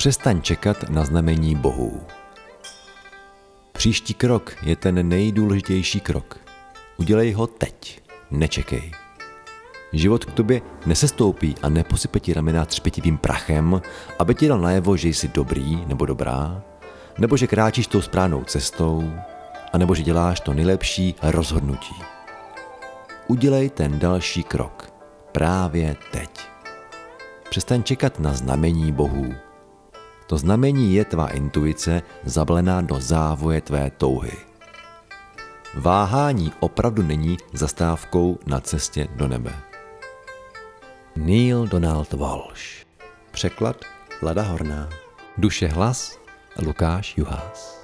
Přestaň čekat na znamení bohů. Příští krok je ten nejdůležitější krok. Udělej ho teď, nečekej. Život k tobě nesestoupí a neposype ti ramena třpetivým prachem, aby ti dal najevo, že jsi dobrý nebo dobrá, nebo že kráčíš tou správnou cestou, anebo že děláš to nejlepší rozhodnutí. Udělej ten další krok právě teď. Přestaň čekat na znamení bohů. To znamení je tvá intuice zablená do závoje tvé touhy. Váhání opravdu není zastávkou na cestě do nebe. Neil Donald Walsh Překlad Lada Horná Duše hlas Lukáš Juhás